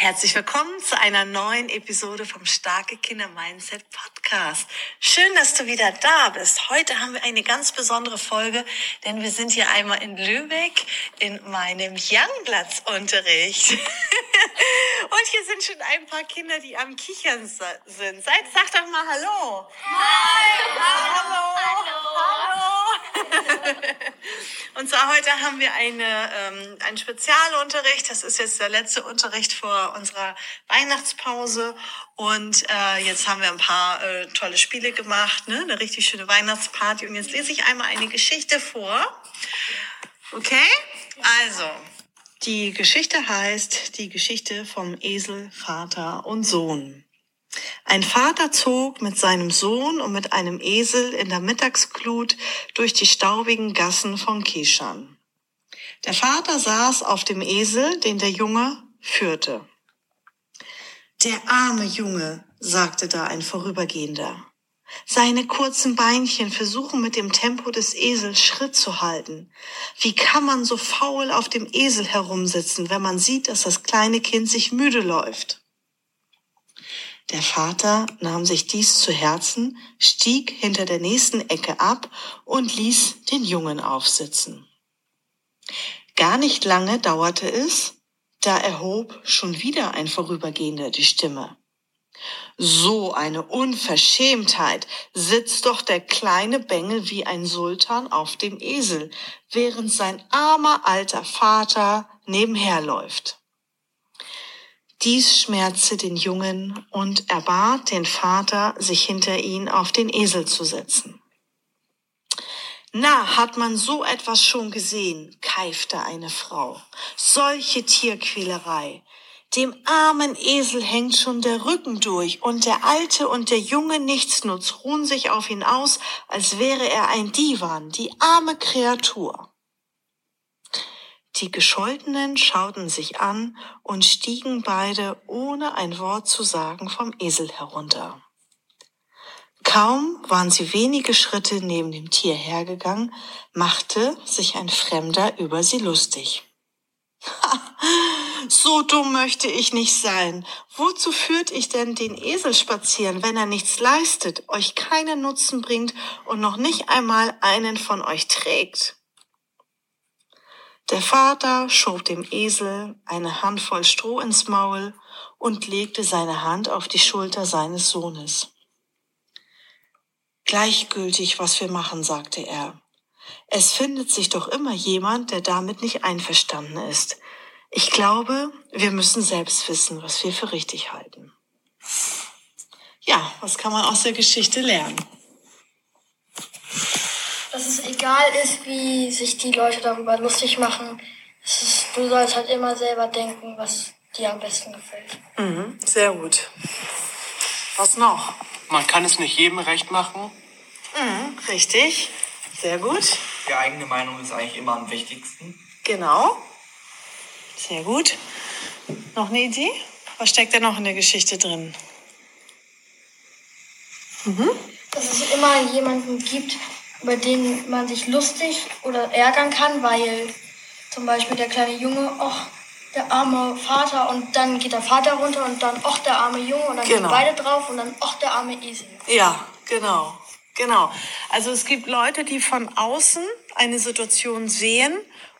Herzlich willkommen zu einer neuen Episode vom Starke Kinder Mindset Podcast. Schön, dass du wieder da bist. Heute haben wir eine ganz besondere Folge, denn wir sind hier einmal in Lübeck in meinem Youngplatz-Unterricht. Und hier sind schon ein paar Kinder, die am Kichern sind. Seid, sag doch mal Hallo. Hi. Hallo. Hallo. Hallo. Und zwar heute haben wir eine, ähm, einen Spezialunterricht. Das ist jetzt der letzte Unterricht vor unserer Weihnachtspause. Und äh, jetzt haben wir ein paar äh, tolle Spiele gemacht, ne? eine richtig schöne Weihnachtsparty. Und jetzt lese ich einmal eine Geschichte vor. Okay? Also, die Geschichte heißt die Geschichte vom Esel, Vater und Sohn. Ein Vater zog mit seinem Sohn und mit einem Esel in der Mittagsglut durch die staubigen Gassen von Kishan. Der Vater saß auf dem Esel, den der Junge führte. Der arme Junge, sagte da ein Vorübergehender. Seine kurzen Beinchen versuchen mit dem Tempo des Esels Schritt zu halten. Wie kann man so faul auf dem Esel herumsitzen, wenn man sieht, dass das kleine Kind sich müde läuft? Der Vater nahm sich dies zu Herzen, stieg hinter der nächsten Ecke ab und ließ den Jungen aufsitzen. Gar nicht lange dauerte es, da erhob schon wieder ein Vorübergehender die Stimme. So eine Unverschämtheit sitzt doch der kleine Bengel wie ein Sultan auf dem Esel, während sein armer alter Vater nebenher läuft. Dies schmerzte den Jungen und er bat den Vater, sich hinter ihn auf den Esel zu setzen. Na, hat man so etwas schon gesehen, keifte eine Frau. Solche Tierquälerei. Dem armen Esel hängt schon der Rücken durch und der Alte und der junge Nichtsnutz ruhen sich auf ihn aus, als wäre er ein Divan, die arme Kreatur. Die Gescholtenen schauten sich an und stiegen beide, ohne ein Wort zu sagen, vom Esel herunter. Kaum waren sie wenige Schritte neben dem Tier hergegangen, machte sich ein Fremder über sie lustig. So dumm möchte ich nicht sein. Wozu führt ich denn den Esel spazieren, wenn er nichts leistet, euch keinen Nutzen bringt und noch nicht einmal einen von euch trägt? Der Vater schob dem Esel eine Handvoll Stroh ins Maul und legte seine Hand auf die Schulter seines Sohnes. Gleichgültig, was wir machen, sagte er. Es findet sich doch immer jemand, der damit nicht einverstanden ist. Ich glaube, wir müssen selbst wissen, was wir für richtig halten. Ja, was kann man aus der Geschichte lernen? Dass es egal ist, wie sich die Leute darüber lustig machen. Ist, du sollst halt immer selber denken, was dir am besten gefällt. Mhm, sehr gut. Was noch? Man kann es nicht jedem recht machen. Mhm, richtig. Sehr gut. Die eigene Meinung ist eigentlich immer am wichtigsten. Genau. Sehr gut. Noch eine Idee? Was steckt denn noch in der Geschichte drin? Mhm. Dass es immer jemanden gibt, über den man sich lustig oder ärgern kann, weil zum Beispiel der kleine Junge, ach, der arme Vater und dann geht der Vater runter und dann, ach, der arme Junge und dann Genau. gehen beide drauf und dann, ach, der arme Esel. Ja, genau. Genau. Also es gibt Leute, die von außen eine Situation sehen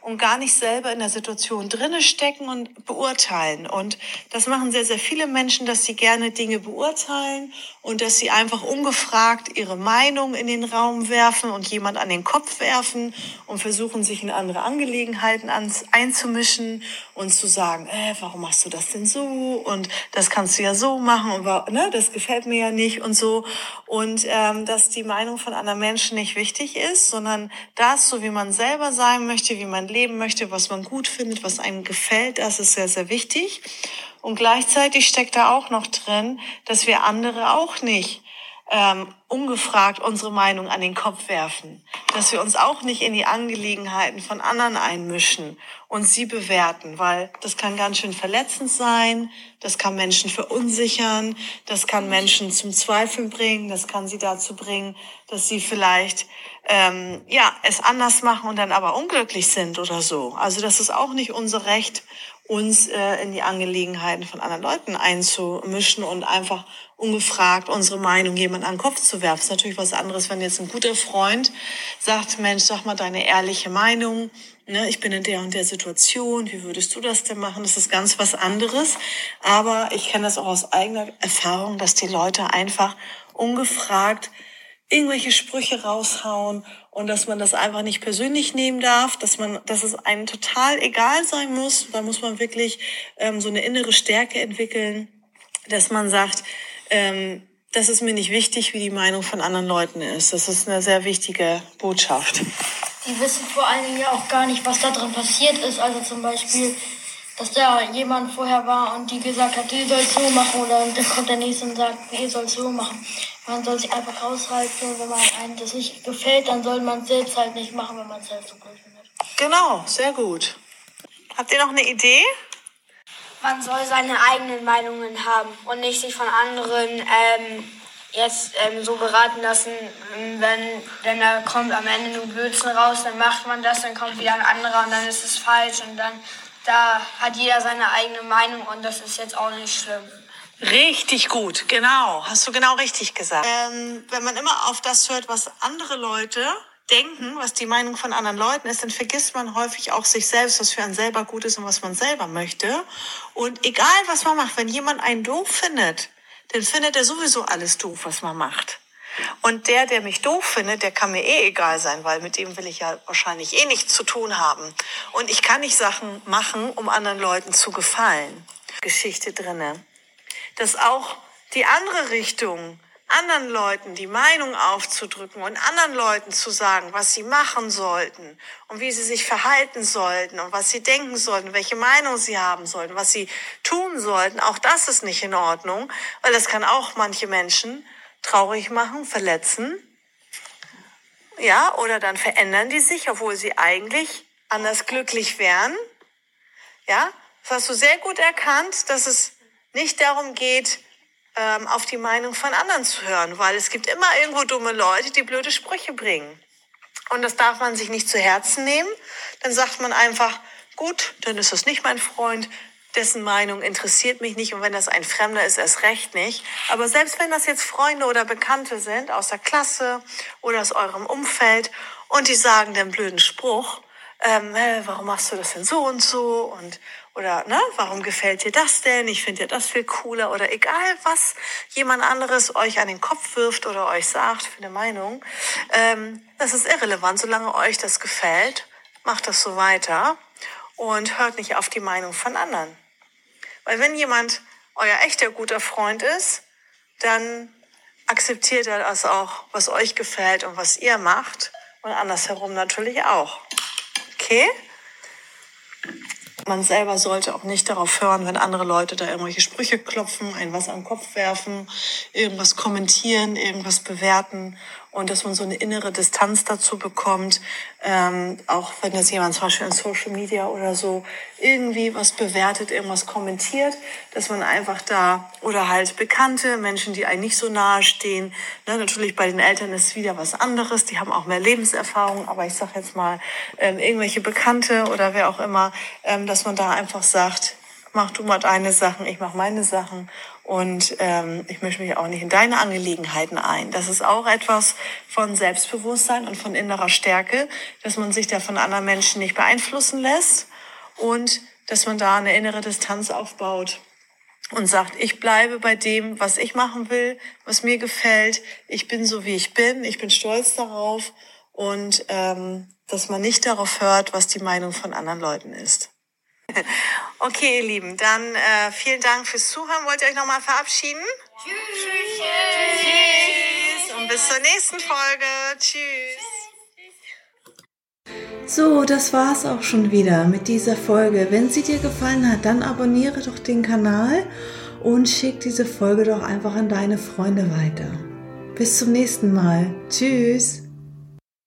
und gar nicht selber in der Situation drinne stecken und beurteilen. Und das machen sehr, sehr viele Menschen, dass sie gerne Dinge beurteilen und dass sie einfach ungefragt ihre Meinung in den Raum werfen und jemand an den Kopf werfen und versuchen, sich in andere Angelegenheiten einzumischen und zu sagen, äh, warum machst du das denn so? Und das kannst du ja so machen und ne, das gefällt mir ja nicht und so. Und ähm, dass die Meinung von anderen Menschen nicht wichtig ist, sondern das, so wie man selber sein möchte, wie man leben möchte, was man gut findet, was einem gefällt. Das ist sehr, sehr wichtig. Und gleichzeitig steckt da auch noch drin, dass wir andere auch nicht ähm, ungefragt unsere Meinung an den Kopf werfen, dass wir uns auch nicht in die Angelegenheiten von anderen einmischen und sie bewerten, weil das kann ganz schön verletzend sein, das kann Menschen verunsichern, das kann Menschen zum Zweifeln bringen, das kann sie dazu bringen, dass sie vielleicht ähm, ja es anders machen und dann aber unglücklich sind oder so. Also das ist auch nicht unser Recht, uns äh, in die Angelegenheiten von anderen Leuten einzumischen und einfach ungefragt unsere Meinung jemand an den Kopf zu werfen. Ist natürlich was anderes, wenn jetzt ein guter Freund sagt, Mensch, sag mal deine ehrliche Meinung. Ne, ich bin in der und der Situation. Wie würdest du das denn machen? Das ist ganz was anderes. Aber ich kenne das auch aus eigener Erfahrung, dass die Leute einfach ungefragt irgendwelche Sprüche raushauen und dass man das einfach nicht persönlich nehmen darf, dass man, dass es einem total egal sein muss. Da muss man wirklich ähm, so eine innere Stärke entwickeln, dass man sagt, ähm, das ist mir nicht wichtig, wie die Meinung von anderen Leuten ist. Das ist eine sehr wichtige Botschaft. Die wissen vor allen Dingen ja auch gar nicht, was da drin passiert ist. Also zum Beispiel, dass da jemand vorher war und die gesagt hat, ihr sollt so machen oder dann kommt der nächste und sagt, ihr sollt so machen. Man soll sich einfach raushalten und wenn man einem das nicht gefällt, dann soll man es selbst halt nicht machen, wenn man es selbst so gut findet. Genau, sehr gut. Habt ihr noch eine Idee? Man soll seine eigenen Meinungen haben und nicht sich von anderen ähm, jetzt ähm, so beraten lassen, ähm, wenn, wenn da kommt am Ende nur Blödsinn raus, dann macht man das, dann kommt wieder ein anderer und dann ist es falsch und dann da hat jeder seine eigene Meinung und das ist jetzt auch nicht schlimm. Richtig gut, genau. Hast du genau richtig gesagt. Ähm, wenn man immer auf das hört, was andere Leute denken, was die Meinung von anderen Leuten ist, dann vergisst man häufig auch sich selbst, was für einen selber gut ist und was man selber möchte. Und egal, was man macht, wenn jemand einen doof findet, dann findet er sowieso alles doof, was man macht. Und der, der mich doof findet, der kann mir eh egal sein, weil mit dem will ich ja wahrscheinlich eh nichts zu tun haben. Und ich kann nicht Sachen machen, um anderen Leuten zu gefallen. Geschichte drinne. Dass auch die andere Richtung anderen Leuten die Meinung aufzudrücken und anderen Leuten zu sagen, was sie machen sollten und wie sie sich verhalten sollten und was sie denken sollten, welche Meinung sie haben sollten, was sie tun sollten, auch das ist nicht in Ordnung, weil das kann auch manche Menschen traurig machen, verletzen. Ja, oder dann verändern die sich, obwohl sie eigentlich anders glücklich wären. Ja, das hast du sehr gut erkannt, dass es nicht darum geht, ähm, auf die Meinung von anderen zu hören, weil es gibt immer irgendwo dumme Leute, die blöde Sprüche bringen. Und das darf man sich nicht zu Herzen nehmen. Dann sagt man einfach, gut, dann ist das nicht mein Freund, dessen Meinung interessiert mich nicht und wenn das ein Fremder ist, erst recht nicht. Aber selbst wenn das jetzt Freunde oder Bekannte sind aus der Klasse oder aus eurem Umfeld und die sagen den blöden Spruch, ähm, hey, warum machst du das denn so und so und oder ne, warum gefällt dir das denn? Ich finde ja das viel cooler oder egal was jemand anderes euch an den Kopf wirft oder euch sagt für eine Meinung, ähm, das ist irrelevant, solange euch das gefällt, macht das so weiter und hört nicht auf die Meinung von anderen. Weil wenn jemand euer echter guter Freund ist, dann akzeptiert er das auch, was euch gefällt und was ihr macht und andersherum natürlich auch. Okay? Man selber sollte auch nicht darauf hören, wenn andere Leute da irgendwelche Sprüche klopfen, ein was am Kopf werfen, irgendwas kommentieren, irgendwas bewerten und dass man so eine innere Distanz dazu bekommt, ähm, auch wenn das jemand zum Beispiel in Social Media oder so irgendwie was bewertet, irgendwas kommentiert, dass man einfach da oder halt Bekannte, Menschen, die einem nicht so nahe stehen, ne, natürlich bei den Eltern ist wieder was anderes, die haben auch mehr Lebenserfahrung, aber ich sag jetzt mal ähm, irgendwelche Bekannte oder wer auch immer, ähm, dass man da einfach sagt, mach du mal deine Sachen, ich mach meine Sachen und ähm, ich mische mich auch nicht in deine Angelegenheiten ein. Das ist auch etwas von Selbstbewusstsein und von innerer Stärke, dass man sich da von anderen Menschen nicht beeinflussen lässt und dass man da eine innere Distanz aufbaut und sagt, ich bleibe bei dem, was ich machen will, was mir gefällt. Ich bin so, wie ich bin. Ich bin stolz darauf und ähm, dass man nicht darauf hört, was die Meinung von anderen Leuten ist. Okay, ihr Lieben, dann äh, vielen Dank fürs Zuhören. Wollt ihr euch nochmal verabschieden? Tschüss. Tschüss. Und bis zur nächsten Folge. Tschüss. So, das war's auch schon wieder mit dieser Folge. Wenn sie dir gefallen hat, dann abonniere doch den Kanal und schick diese Folge doch einfach an deine Freunde weiter. Bis zum nächsten Mal. Tschüss.